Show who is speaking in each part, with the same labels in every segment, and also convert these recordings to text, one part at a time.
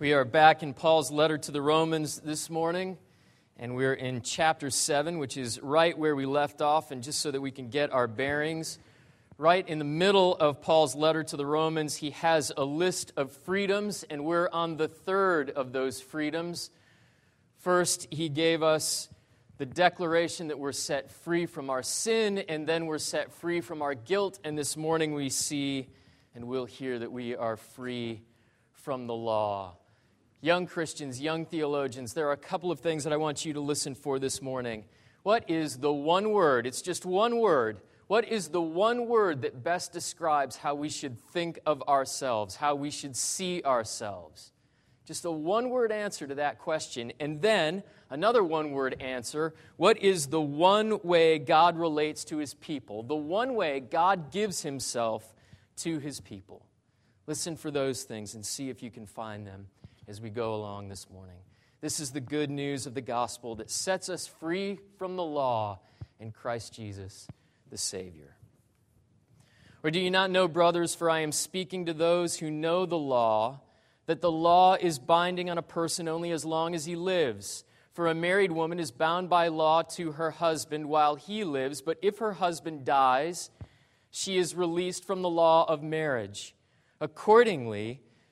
Speaker 1: We are back in Paul's letter to the Romans this morning, and we're in chapter 7, which is right where we left off. And just so that we can get our bearings, right in the middle of Paul's letter to the Romans, he has a list of freedoms, and we're on the third of those freedoms. First, he gave us the declaration that we're set free from our sin, and then we're set free from our guilt. And this morning we see and we'll hear that we are free from the law young Christians, young theologians, there are a couple of things that I want you to listen for this morning. What is the one word? It's just one word. What is the one word that best describes how we should think of ourselves, how we should see ourselves? Just a one word answer to that question. And then another one word answer What is the one way God relates to his people? The one way God gives himself to his people. Listen for those things and see if you can find them as we go along this morning. This is the good news of the gospel that sets us free from the law in Christ Jesus, the Savior. Or do you not know, brothers, for I am speaking to those who know the law, that the law is binding on a person only as long as he lives? For a married woman is bound by law to her husband while he lives, but if her husband dies, she is released from the law of marriage. Accordingly,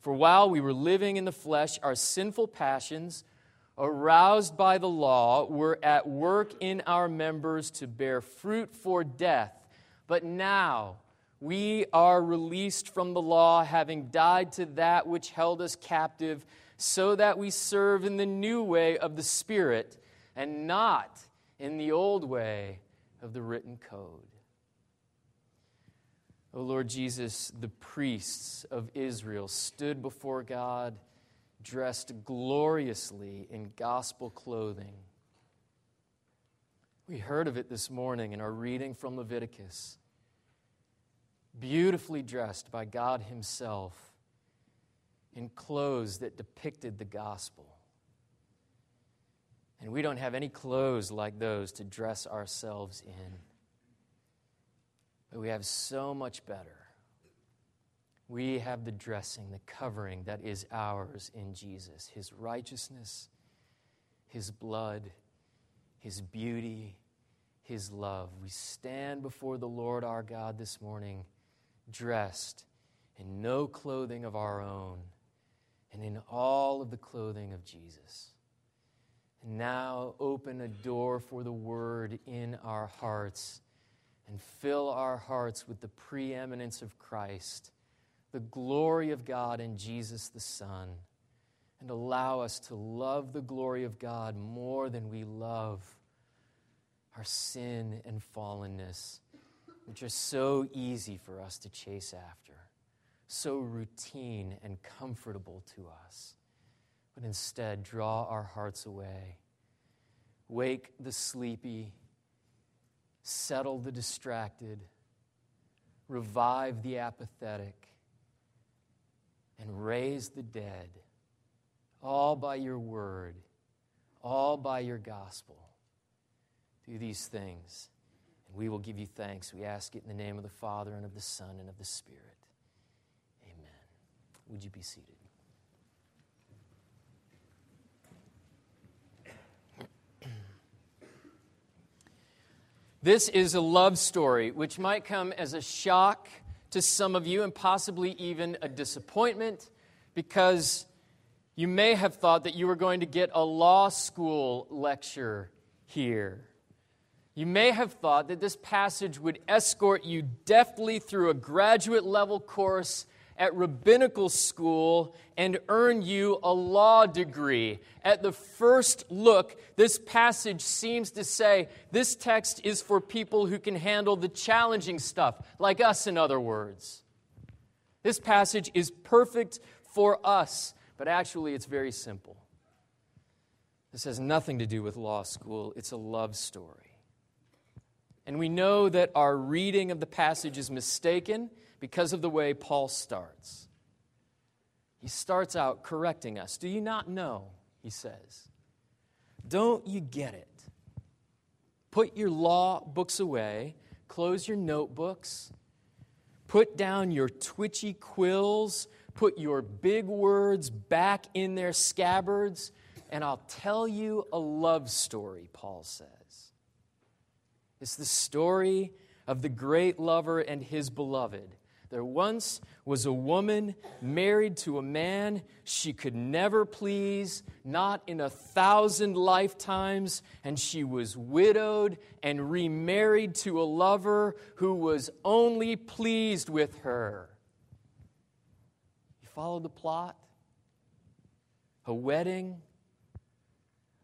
Speaker 1: For while we were living in the flesh, our sinful passions, aroused by the law, were at work in our members to bear fruit for death. But now we are released from the law, having died to that which held us captive, so that we serve in the new way of the Spirit and not in the old way of the written code. O Lord Jesus, the priests of Israel stood before God dressed gloriously in gospel clothing. We heard of it this morning in our reading from Leviticus. Beautifully dressed by God Himself in clothes that depicted the gospel. And we don't have any clothes like those to dress ourselves in. But we have so much better. We have the dressing, the covering that is ours in Jesus His righteousness, His blood, His beauty, His love. We stand before the Lord our God this morning dressed in no clothing of our own and in all of the clothing of Jesus. And now open a door for the word in our hearts and fill our hearts with the preeminence of Christ, the glory of God in Jesus the Son, and allow us to love the glory of God more than we love our sin and fallenness, which are so easy for us to chase after, so routine and comfortable to us. But instead, draw our hearts away. Wake the sleepy settle the distracted, revive the apathetic, and raise the dead, all by your word, all by your gospel. Do these things, and we will give you thanks. We ask it in the name of the Father, and of the Son, and of the Spirit. Amen. Would you be seated? This is a love story which might come as a shock to some of you and possibly even a disappointment because you may have thought that you were going to get a law school lecture here. You may have thought that this passage would escort you deftly through a graduate level course at rabbinical school and earn you a law degree. At the first look, this passage seems to say this text is for people who can handle the challenging stuff, like us, in other words. This passage is perfect for us, but actually, it's very simple. This has nothing to do with law school, it's a love story. And we know that our reading of the passage is mistaken because of the way Paul starts. He starts out correcting us. Do you not know? He says. Don't you get it? Put your law books away, close your notebooks, put down your twitchy quills, put your big words back in their scabbards, and I'll tell you a love story, Paul says. It's the story of the great lover and his beloved. There once was a woman married to a man she could never please, not in a thousand lifetimes, and she was widowed and remarried to a lover who was only pleased with her. You follow the plot? A wedding,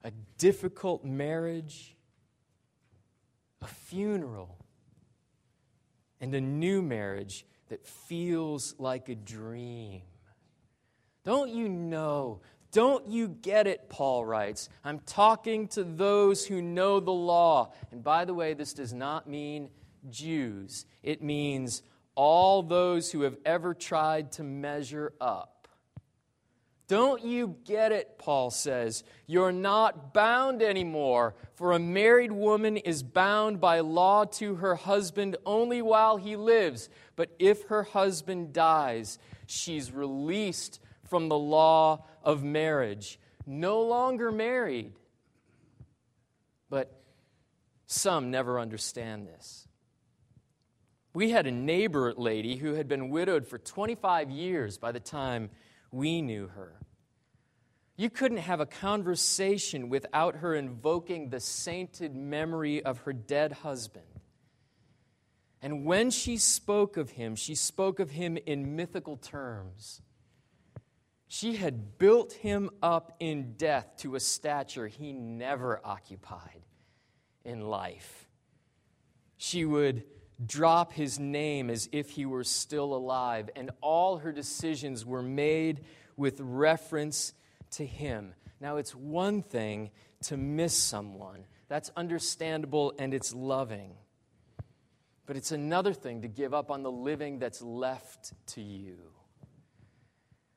Speaker 1: a difficult marriage, a funeral, and a new marriage that feels like a dream. Don't you know? Don't you get it? Paul writes. I'm talking to those who know the law. And by the way, this does not mean Jews, it means all those who have ever tried to measure up. Don't you get it? Paul says. You're not bound anymore, for a married woman is bound by law to her husband only while he lives. But if her husband dies, she's released from the law of marriage, no longer married. But some never understand this. We had a neighbor lady who had been widowed for 25 years by the time we knew her. You couldn't have a conversation without her invoking the sainted memory of her dead husband. And when she spoke of him, she spoke of him in mythical terms. She had built him up in death to a stature he never occupied in life. She would drop his name as if he were still alive, and all her decisions were made with reference to him. Now, it's one thing to miss someone, that's understandable and it's loving. But it's another thing to give up on the living that's left to you.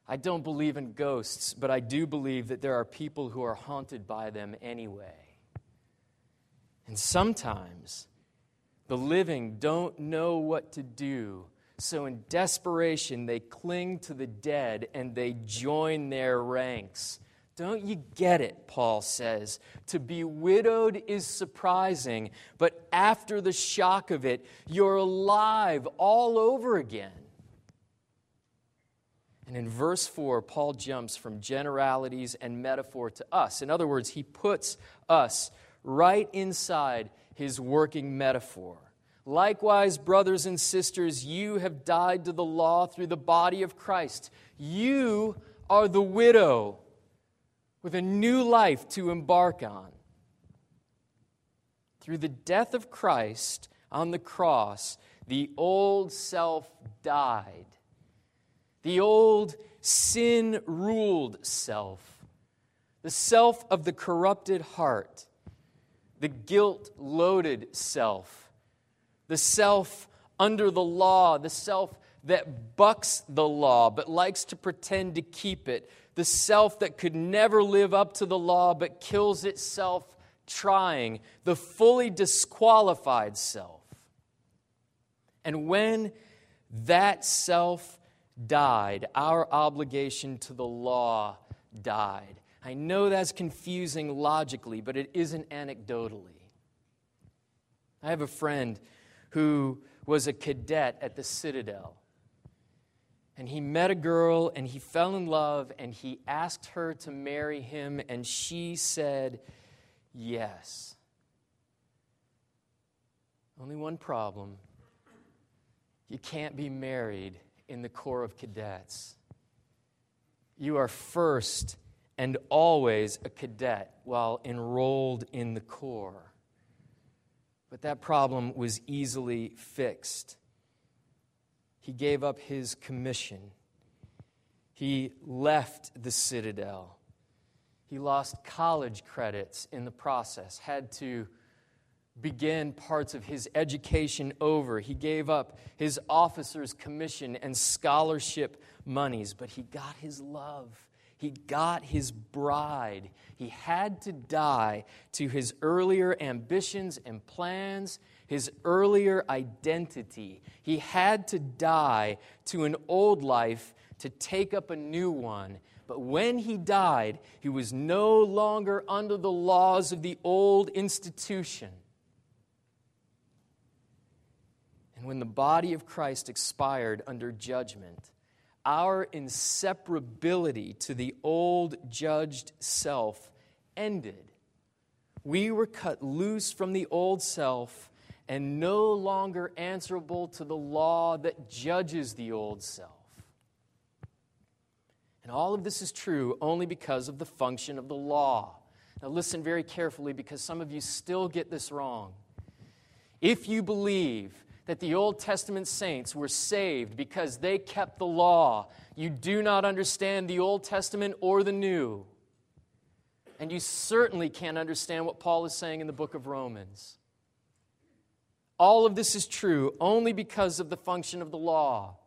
Speaker 1: I don't believe in ghosts, but I do believe that there are people who are haunted by them anyway. And sometimes the living don't know what to do. So, in desperation, they cling to the dead and they join their ranks. Don't you get it? Paul says. To be widowed is surprising, but after the shock of it, you're alive all over again. And in verse 4, Paul jumps from generalities and metaphor to us. In other words, he puts us right inside his working metaphor. Likewise, brothers and sisters, you have died to the law through the body of Christ. You are the widow with a new life to embark on. Through the death of Christ on the cross, the old self died. The old sin ruled self, the self of the corrupted heart, the guilt loaded self the self under the law, the self that bucks the law but likes to pretend to keep it, the self that could never live up to the law but kills itself trying, the fully disqualified self. And when that self died, our obligation to the law died. I know that's confusing logically, but it isn't anecdotally. I have a friend who was a cadet at the Citadel. And he met a girl and he fell in love and he asked her to marry him, and she said yes. Only one problem you can't be married in the Corps of Cadets. You are first and always a cadet while enrolled in the Corps. But that problem was easily fixed. He gave up his commission. He left the citadel. He lost college credits in the process, had to begin parts of his education over. He gave up his officer's commission and scholarship monies, but he got his love. He got his bride. He had to die to his earlier ambitions and plans, his earlier identity. He had to die to an old life to take up a new one. But when he died, he was no longer under the laws of the old institution. And when the body of Christ expired under judgment, our inseparability to the old judged self ended. We were cut loose from the old self and no longer answerable to the law that judges the old self. And all of this is true only because of the function of the law. Now, listen very carefully because some of you still get this wrong. If you believe that the Old Testament saints were saved because they kept the law, you do not understand the Old Testament or the New. And you certainly can't understand what Paul is saying in the book of Romans. All of this is true only because of the function of the law.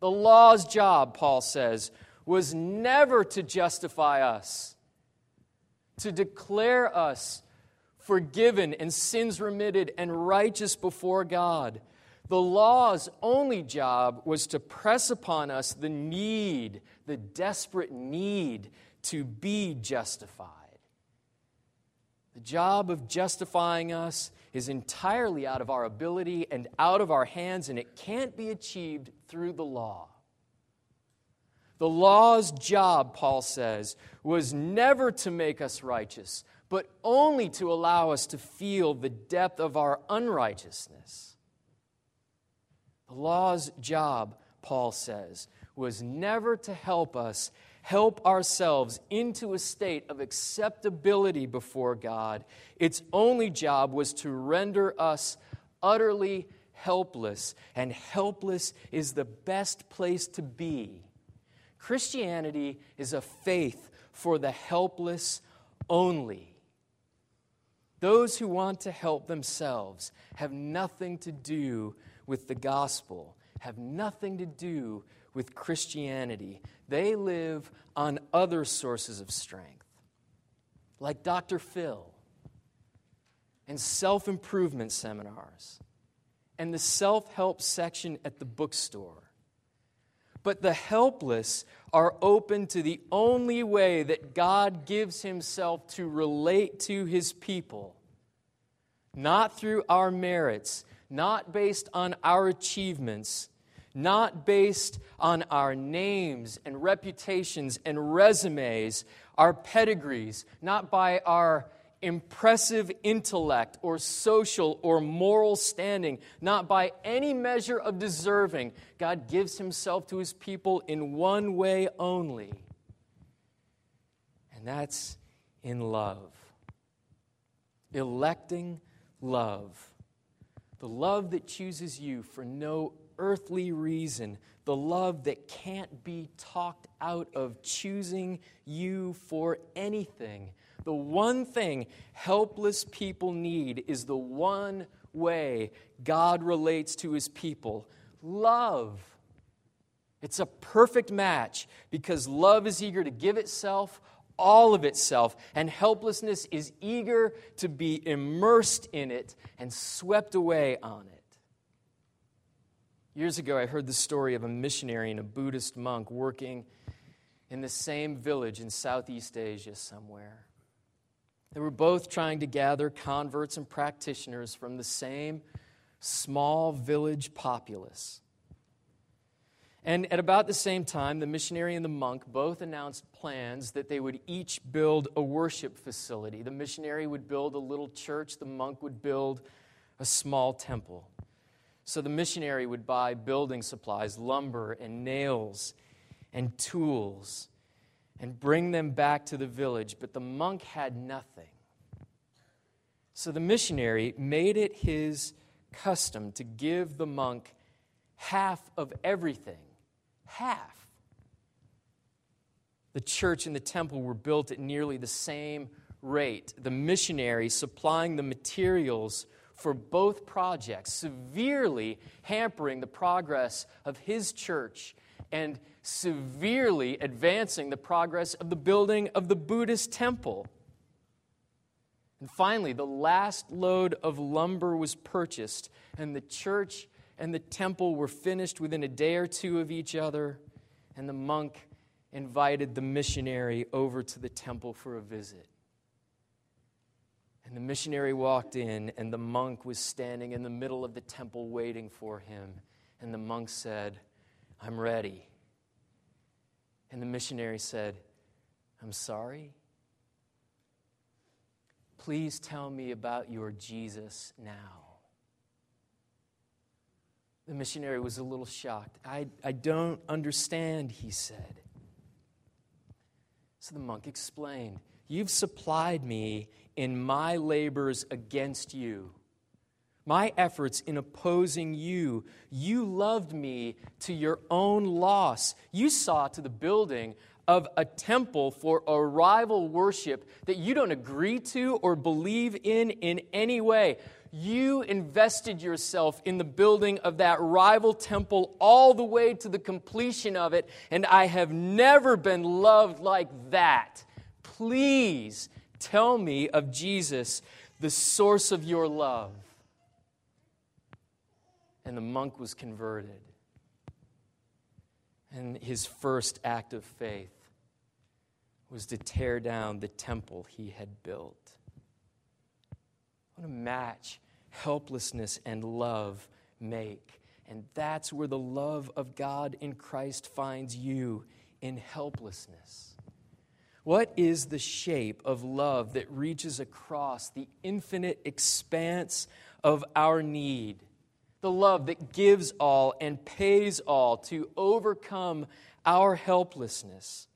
Speaker 1: The law's job, Paul says, was never to justify us, to declare us forgiven and sins remitted and righteous before God. The law's only job was to press upon us the need, the desperate need to be justified. The job of justifying us is entirely out of our ability and out of our hands, and it can't be achieved through the law. The law's job, Paul says, was never to make us righteous, but only to allow us to feel the depth of our unrighteousness. The law's job, Paul says, was never to help us help ourselves into a state of acceptability before God. Its only job was to render us utterly helpless, and helpless is the best place to be Christianity is a faith for the helpless only. Those who want to help themselves have nothing to do with the gospel, have nothing to do with Christianity. They live on other sources of strength, like Dr. Phil, and self improvement seminars, and the self help section at the bookstore but the helpless are open to the only way that God gives Himself to relate to His people. Not through our merits, not based on our achievements, not based on our names and reputations and resumes, our pedigrees, not by our impressive intellect or social or moral standing, not by any measure of deserving. God gives himself to his people in one way only, and that's in love. Electing love. The love that chooses you for no earthly reason, the love that can't be talked out of choosing you for anything the one thing helpless people need is the one way God relates to his people love. It's a perfect match because love is eager to give itself, all of itself, and helplessness is eager to be immersed in it and swept away on it. Years ago, I heard the story of a missionary and a Buddhist monk working in the same village in Southeast Asia somewhere. They were both trying to gather converts and practitioners from the same small village populace. And at about the same time, the missionary and the monk both announced plans that they would each build a worship facility. The missionary would build a little church, the monk would build a small temple. So the missionary would buy building supplies, lumber and nails and tools and bring them back to the village, but the monk had nothing. So the missionary made it his custom to give the monk half of everything. Half. The church and the temple were built at nearly the same rate. The missionary supplying the materials for both projects, severely hampering the progress of his church and severely advancing the progress of the building of the Buddhist temple. And finally, the last load of lumber was purchased, and the church and the temple were finished within a day or two of each other, and the monk invited the missionary over to the temple for a visit. And the missionary walked in, and the monk was standing in the middle of the temple waiting for him. And the monk said, I'm ready. And the missionary said, I'm sorry. Please tell me about your Jesus now. The missionary was a little shocked. I, I don't understand, he said. So the monk explained You've supplied me in my labors against you, my efforts in opposing you. You loved me to your own loss. You saw to the building of a temple for a rival worship that you don't agree to or believe in in any way. You invested yourself in the building of that rival temple all the way to the completion of it, and I have never been loved like that. Please tell me of Jesus, the source of your love. And the monk was converted. And his first act of faith was to tear down the temple he had built. What a match helplessness and love make. And that's where the love of God in Christ finds you in helplessness. What is the shape of love that reaches across the infinite expanse of our need? The love that gives all and pays all to overcome our helplessness.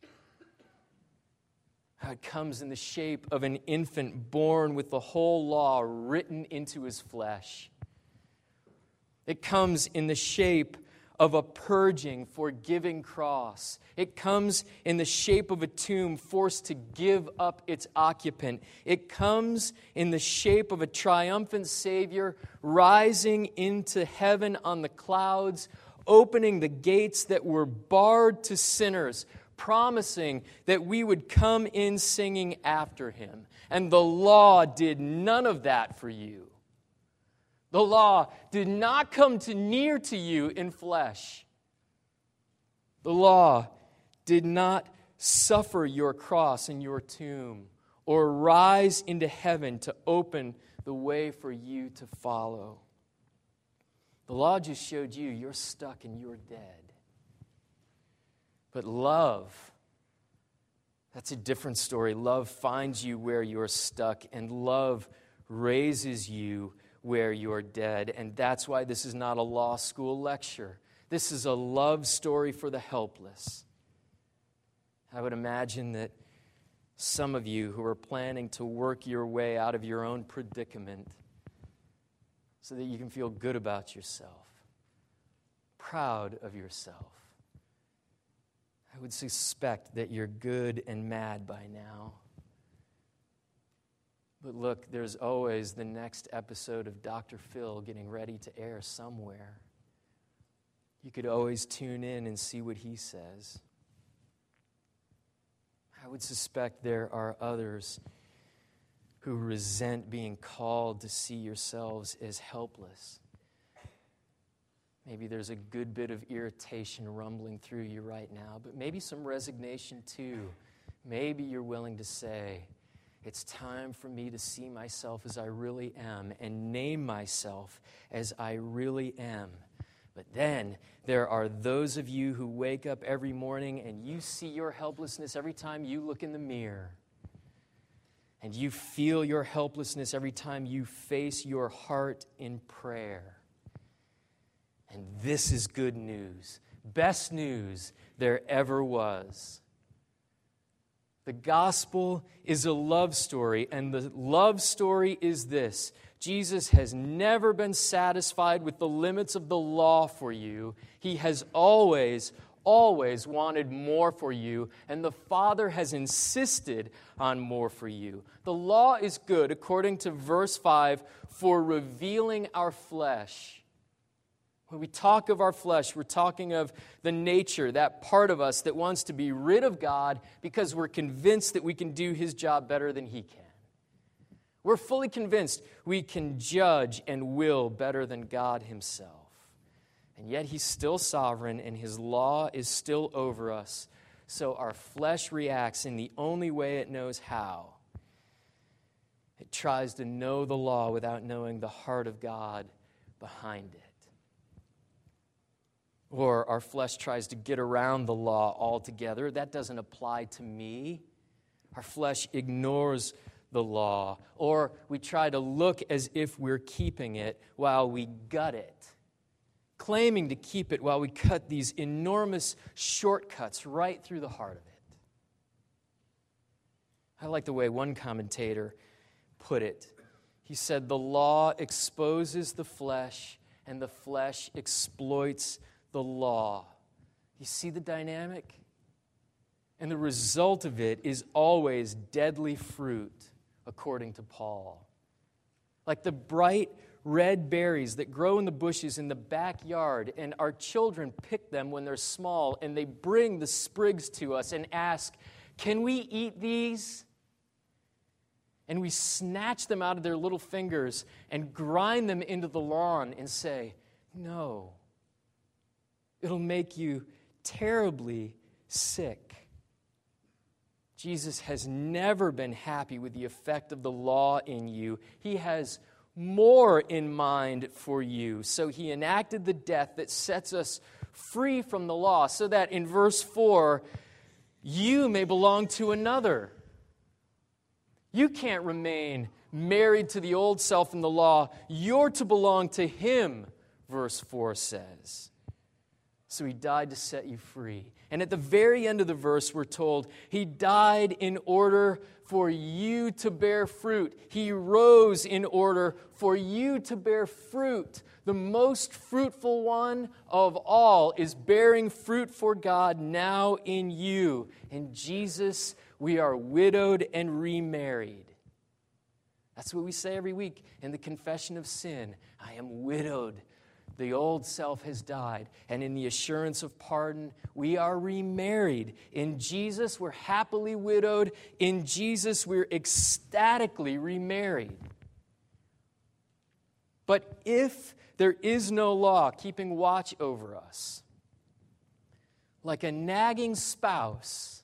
Speaker 1: It comes in the shape of an infant born with the whole law written into his flesh. It comes in the shape of a purging, forgiving cross. It comes in the shape of a tomb forced to give up its occupant. It comes in the shape of a triumphant Savior rising into heaven on the clouds, opening the gates that were barred to sinners, promising that we would come in singing after him. And the law did none of that for you. The law did not come to near to you in flesh. The law did not suffer your cross and your tomb or rise into heaven to open the way for you to follow. The law just showed you you're stuck and you're dead. But love, that's a different story. Love finds you where you're stuck, and love raises you where you're dead. And that's why this is not a law school lecture. This is a love story for the helpless. I would imagine that some of you who are planning to work your way out of your own predicament so that you can feel good about yourself, proud of yourself. I would suspect that you're good and mad by now. But look, there's always the next episode of Dr. Phil getting ready to air somewhere. You could always tune in and see what he says. I would suspect there are others who resent being called to see yourselves as helpless. Maybe there's a good bit of irritation rumbling through you right now, but maybe some resignation too. Maybe you're willing to say, it's time for me to see myself as I really am and name myself as I really am. But then there are those of you who wake up every morning and you see your helplessness every time you look in the mirror. And you feel your helplessness every time you face your heart in prayer. And this is good news, best news there ever was. The gospel is a love story, and the love story is this Jesus has never been satisfied with the limits of the law for you. He has always, always wanted more for you, and the Father has insisted on more for you. The law is good, according to verse 5, for revealing our flesh. When we talk of our flesh, we're talking of the nature, that part of us that wants to be rid of God because we're convinced that we can do His job better than He can. We're fully convinced we can judge and will better than God Himself. And yet He's still sovereign and His law is still over us. So our flesh reacts in the only way it knows how. It tries to know the law without knowing the heart of God behind it or our flesh tries to get around the law altogether. That doesn't apply to me. Our flesh ignores the law, or we try to look as if we're keeping it while we gut it, claiming to keep it while we cut these enormous shortcuts right through the heart of it. I like the way one commentator put it. He said, The law exposes the flesh, and the flesh exploits the law. You see the dynamic? And the result of it is always deadly fruit, according to Paul. Like the bright red berries that grow in the bushes in the backyard, and our children pick them when they're small, and they bring the sprigs to us and ask, Can we eat these? And we snatch them out of their little fingers and grind them into the lawn and say, No. It'll make you terribly sick. Jesus has never been happy with the effect of the law in you. He has more in mind for you. So he enacted the death that sets us free from the law, so that in verse 4, you may belong to another. You can't remain married to the old self in the law. You're to belong to him, verse 4 says. So he died to set you free. And at the very end of the verse, we're told he died in order for you to bear fruit. He rose in order for you to bear fruit. The most fruitful one of all is bearing fruit for God now in you. In Jesus, we are widowed and remarried. That's what we say every week in the confession of sin. I am widowed the old self has died, and in the assurance of pardon, we are remarried. In Jesus, we're happily widowed. In Jesus, we're ecstatically remarried. But if there is no law keeping watch over us, like a nagging spouse,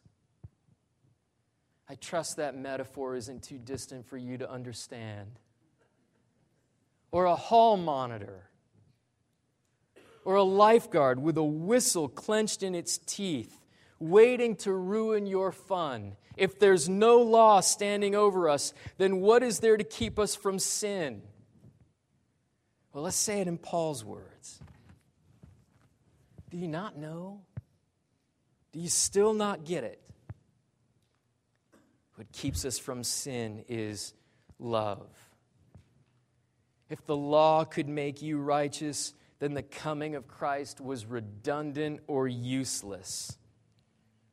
Speaker 1: I trust that metaphor isn't too distant for you to understand. Or a hall monitor or a lifeguard with a whistle clenched in its teeth, waiting to ruin your fun. If there's no law standing over us, then what is there to keep us from sin? Well, let's say it in Paul's words. Do you not know? Do you still not get it? What keeps us from sin is love. If the law could make you righteous, then the coming of Christ was redundant or useless.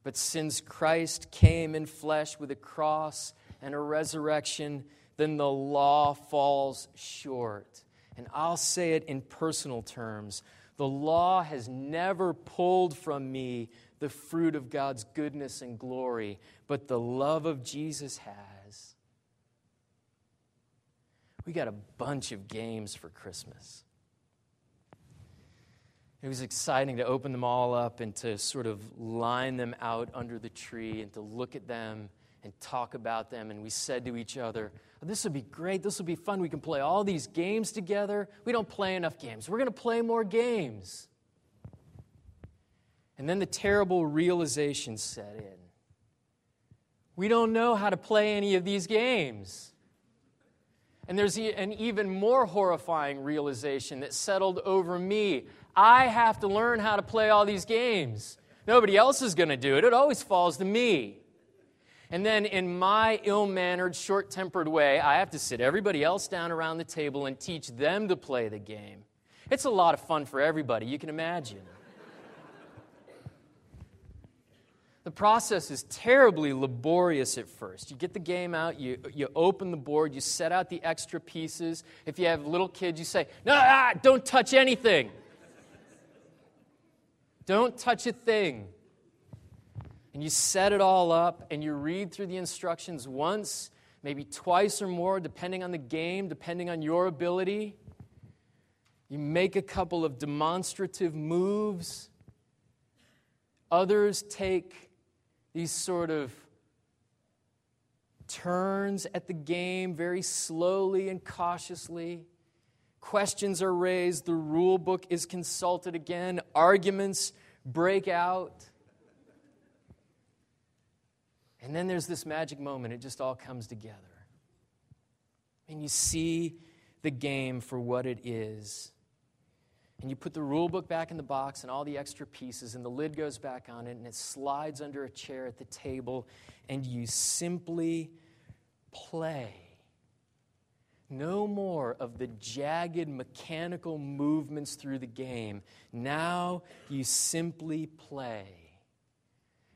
Speaker 1: But since Christ came in flesh with a cross and a resurrection, then the law falls short. And I'll say it in personal terms the law has never pulled from me the fruit of God's goodness and glory, but the love of Jesus has. We got a bunch of games for Christmas. It was exciting to open them all up and to sort of line them out under the tree and to look at them and talk about them. And we said to each other, This would be great. This will be fun. We can play all these games together. We don't play enough games. We're going to play more games. And then the terrible realization set in. We don't know how to play any of these games. And there's an even more horrifying realization that settled over me. I have to learn how to play all these games. Nobody else is going to do it. It always falls to me. And then, in my ill mannered, short tempered way, I have to sit everybody else down around the table and teach them to play the game. It's a lot of fun for everybody, you can imagine. The process is terribly laborious at first. You get the game out, you, you open the board, you set out the extra pieces. If you have little kids, you say, No, ah, don't touch anything. Don't touch a thing. And you set it all up and you read through the instructions once, maybe twice or more, depending on the game, depending on your ability. You make a couple of demonstrative moves. Others take these sort of turns at the game very slowly and cautiously. Questions are raised, the rule book is consulted again, arguments break out. And then there's this magic moment, it just all comes together. And you see the game for what it is and you put the rule book back in the box and all the extra pieces, and the lid goes back on it, and it slides under a chair at the table, and you simply play. No more of the jagged mechanical movements through the game. Now you simply play.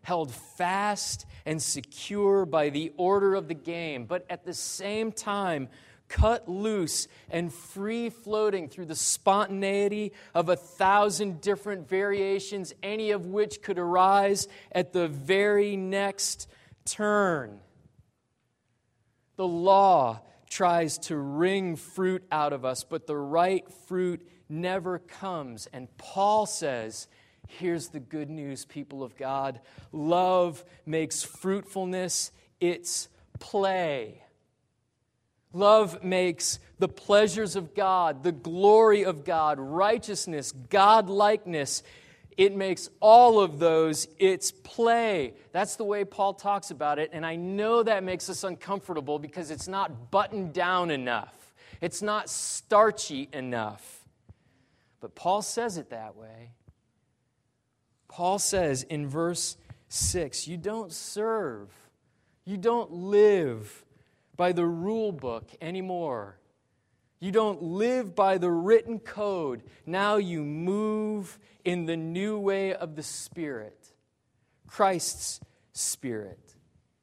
Speaker 1: Held fast and secure by the order of the game, but at the same time, cut loose and free floating through the spontaneity of a thousand different variations, any of which could arise at the very next turn. The law tries to wring fruit out of us, but the right fruit never comes. And Paul says, Here's the good news, people of God love makes fruitfulness its play. Love makes the pleasures of God, the glory of God, righteousness, God likeness, it makes all of those its play. That's the way Paul talks about it, and I know that makes us uncomfortable because it's not buttoned down enough, it's not starchy enough. But Paul says it that way. Paul says in verse 6 you don't serve, you don't live by the rule book anymore. You don't live by the written code. Now you move in the new way of the Spirit, Christ's Spirit,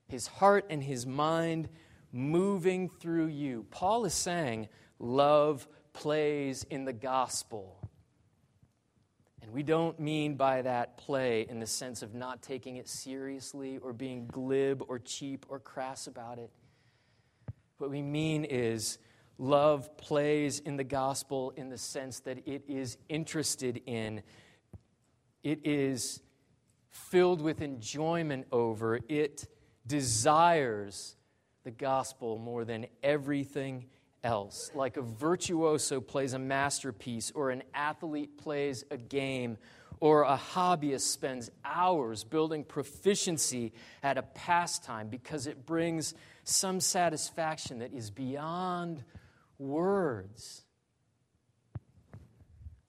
Speaker 1: His heart and His mind moving through you. Paul is saying love plays in the gospel. And we don't mean by that play in the sense of not taking it seriously or being glib or cheap or crass about it. What we mean is love plays in the gospel in the sense that it is interested in, it is filled with enjoyment over, it desires the gospel more than everything else. Like a virtuoso plays a masterpiece, or an athlete plays a game, or a hobbyist spends hours building proficiency at a pastime because it brings some satisfaction that is beyond words.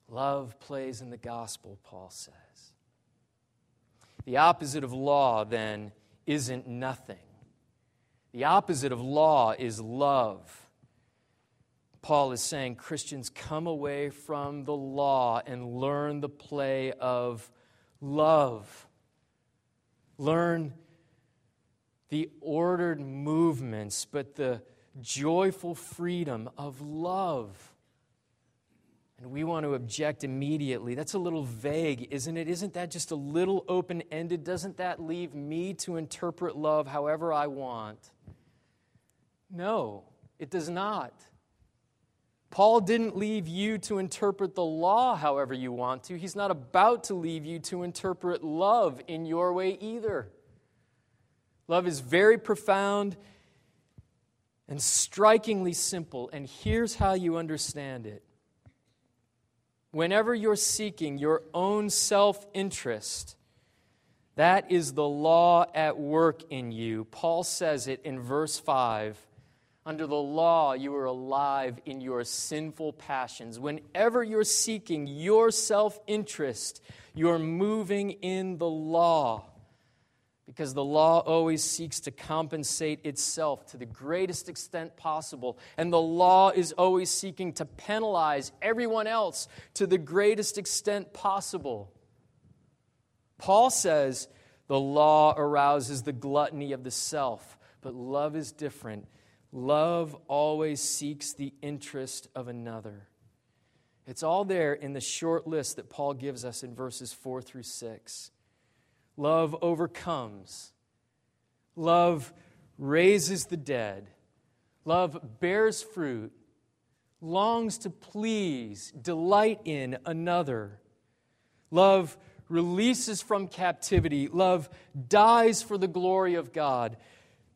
Speaker 1: Love plays in the gospel, Paul says. The opposite of law, then, isn't nothing. The opposite of law is love. Paul is saying Christians come away from the law and learn the play of love. Learn the ordered movements, but the joyful freedom of love. And we want to object immediately. That's a little vague, isn't it? Isn't that just a little open ended? Doesn't that leave me to interpret love however I want? No, it does not. Paul didn't leave you to interpret the law however you want to. He's not about to leave you to interpret love in your way either. Love is very profound and strikingly simple, and here's how you understand it. Whenever you're seeking your own self interest, that is the law at work in you. Paul says it in verse 5. Under the law, you are alive in your sinful passions. Whenever you're seeking your self interest, you're moving in the law because the law always seeks to compensate itself to the greatest extent possible, and the law is always seeking to penalize everyone else to the greatest extent possible. Paul says the law arouses the gluttony of the self, but love is different. Love always seeks the interest of another. It's all there in the short list that Paul gives us in verses 4 through 6. Love overcomes. Love raises the dead. Love bears fruit, longs to please, delight in another. Love releases from captivity. Love dies for the glory of God.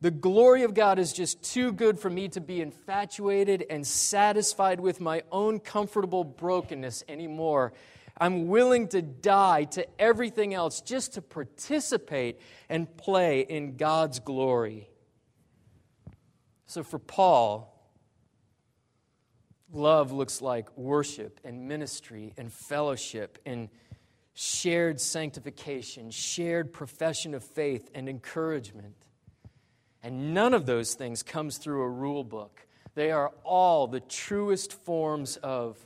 Speaker 1: The glory of God is just too good for me to be infatuated and satisfied with my own comfortable brokenness anymore. I'm willing to die to everything else just to participate and play in God's glory. So for Paul, love looks like worship and ministry and fellowship and shared sanctification, shared profession of faith and encouragement. And none of those things comes through a rule book. They are all the truest forms of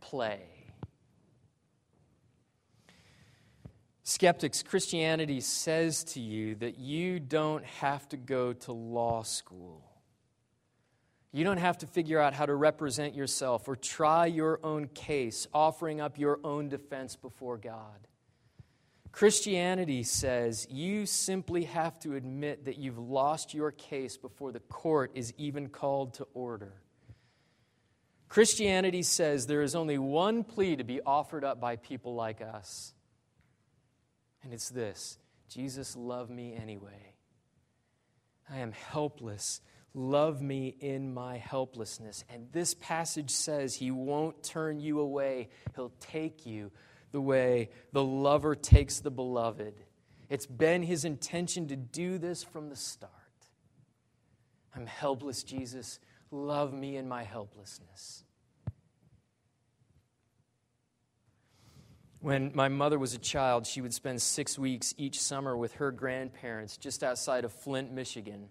Speaker 1: play. Skeptics, Christianity says to you that you don't have to go to law school. You don't have to figure out how to represent yourself or try your own case, offering up your own defense before God. Christianity says you simply have to admit that you've lost your case before the court is even called to order. Christianity says there is only one plea to be offered up by people like us and it's this Jesus, love me anyway. I am helpless. Love me in my helplessness. And this passage says he won't turn you away, he'll take you the way the lover takes the beloved. It's been his intention to do this from the start. I'm helpless, Jesus. Love me in my helplessness. When my mother was a child, she would spend six weeks each summer with her grandparents just outside of Flint, Michigan.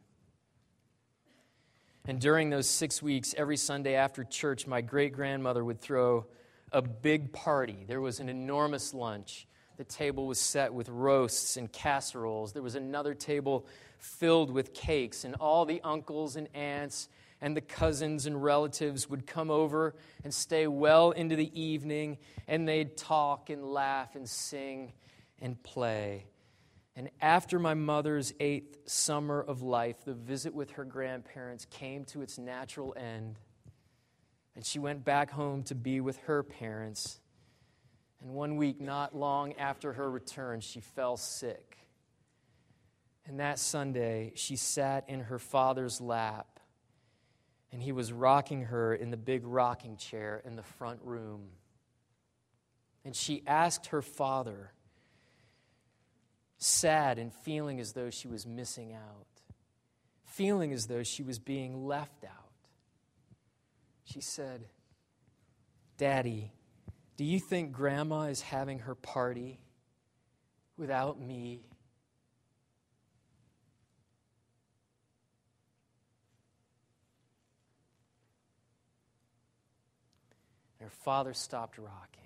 Speaker 1: And during those six weeks, every Sunday after church, my great grandmother would throw a big party. There was an enormous lunch. The table was set with roasts and casseroles. There was another table filled with cakes, and all the uncles and aunts and the cousins and relatives would come over and stay well into the evening, and they'd talk and laugh and sing and play. And after my mother's eighth summer of life, the visit with her grandparents came to its natural end, and she went back home to be with her parents. And one week, not long after her return, she fell sick. And that Sunday, she sat in her father's lap and he was rocking her in the big rocking chair in the front room. And she asked her father, sad and feeling as though she was missing out, feeling as though she was being left out. She said, Daddy, do you think Grandma is having her party without me? Her father stopped rocking.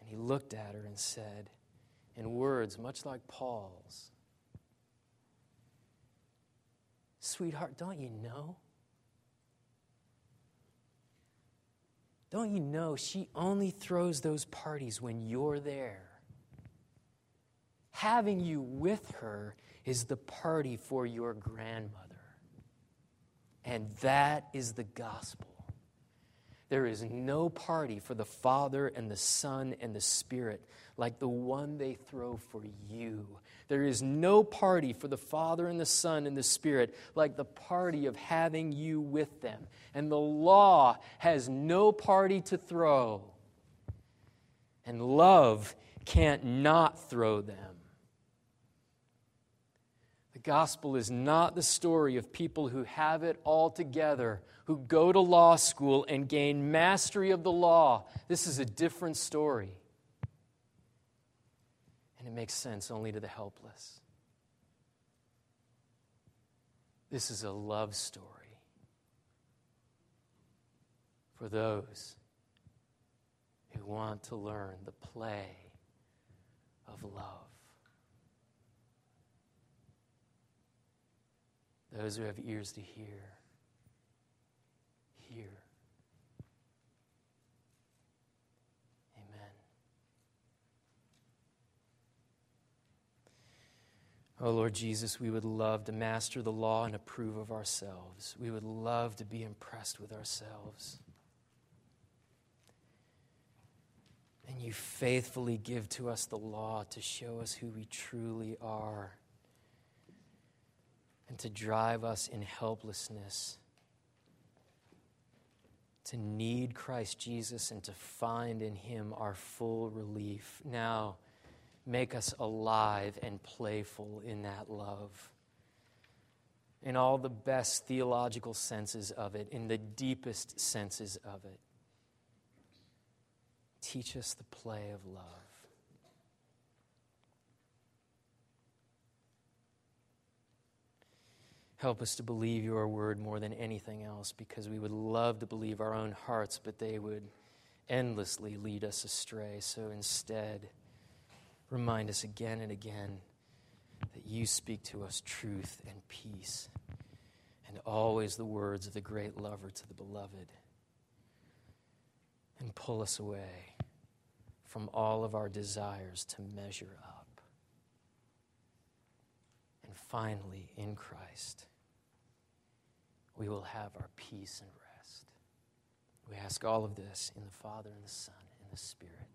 Speaker 1: And he looked at her and said, in words much like Paul's, Sweetheart, don't you know? Don't you know she only throws those parties when you're there? Having you with her is the party for your grandmother. And that is the gospel. There is no party for the Father and the Son and the Spirit like the one they throw for you. There is no party for the Father and the Son and the Spirit like the party of having you with them. And the law has no party to throw. And love can't not throw them gospel is not the story of people who have it all together, who go to law school and gain mastery of the law. This is a different story. And it makes sense only to the helpless. This is a love story for those who want to learn the play of love. Those who have ears to hear, hear. Amen. Oh Lord Jesus, we would love to master the law and approve of ourselves. We would love to be impressed with ourselves. And you faithfully give to us the law to show us who we truly are and to drive us in helplessness to need Christ Jesus and to find in him our full relief. Now, make us alive and playful in that love. In all the best theological senses of it, in the deepest senses of it. Teach us the play of love. Help us to believe your word more than anything else because we would love to believe our own hearts, but they would endlessly lead us astray. So instead, remind us again and again that you speak to us truth and peace, and always the words of the great lover to the beloved, and pull us away from all of our desires to measure up. And finally, in Christ, we will have our peace and rest. We ask all of this in the Father, and the Son, and the Spirit.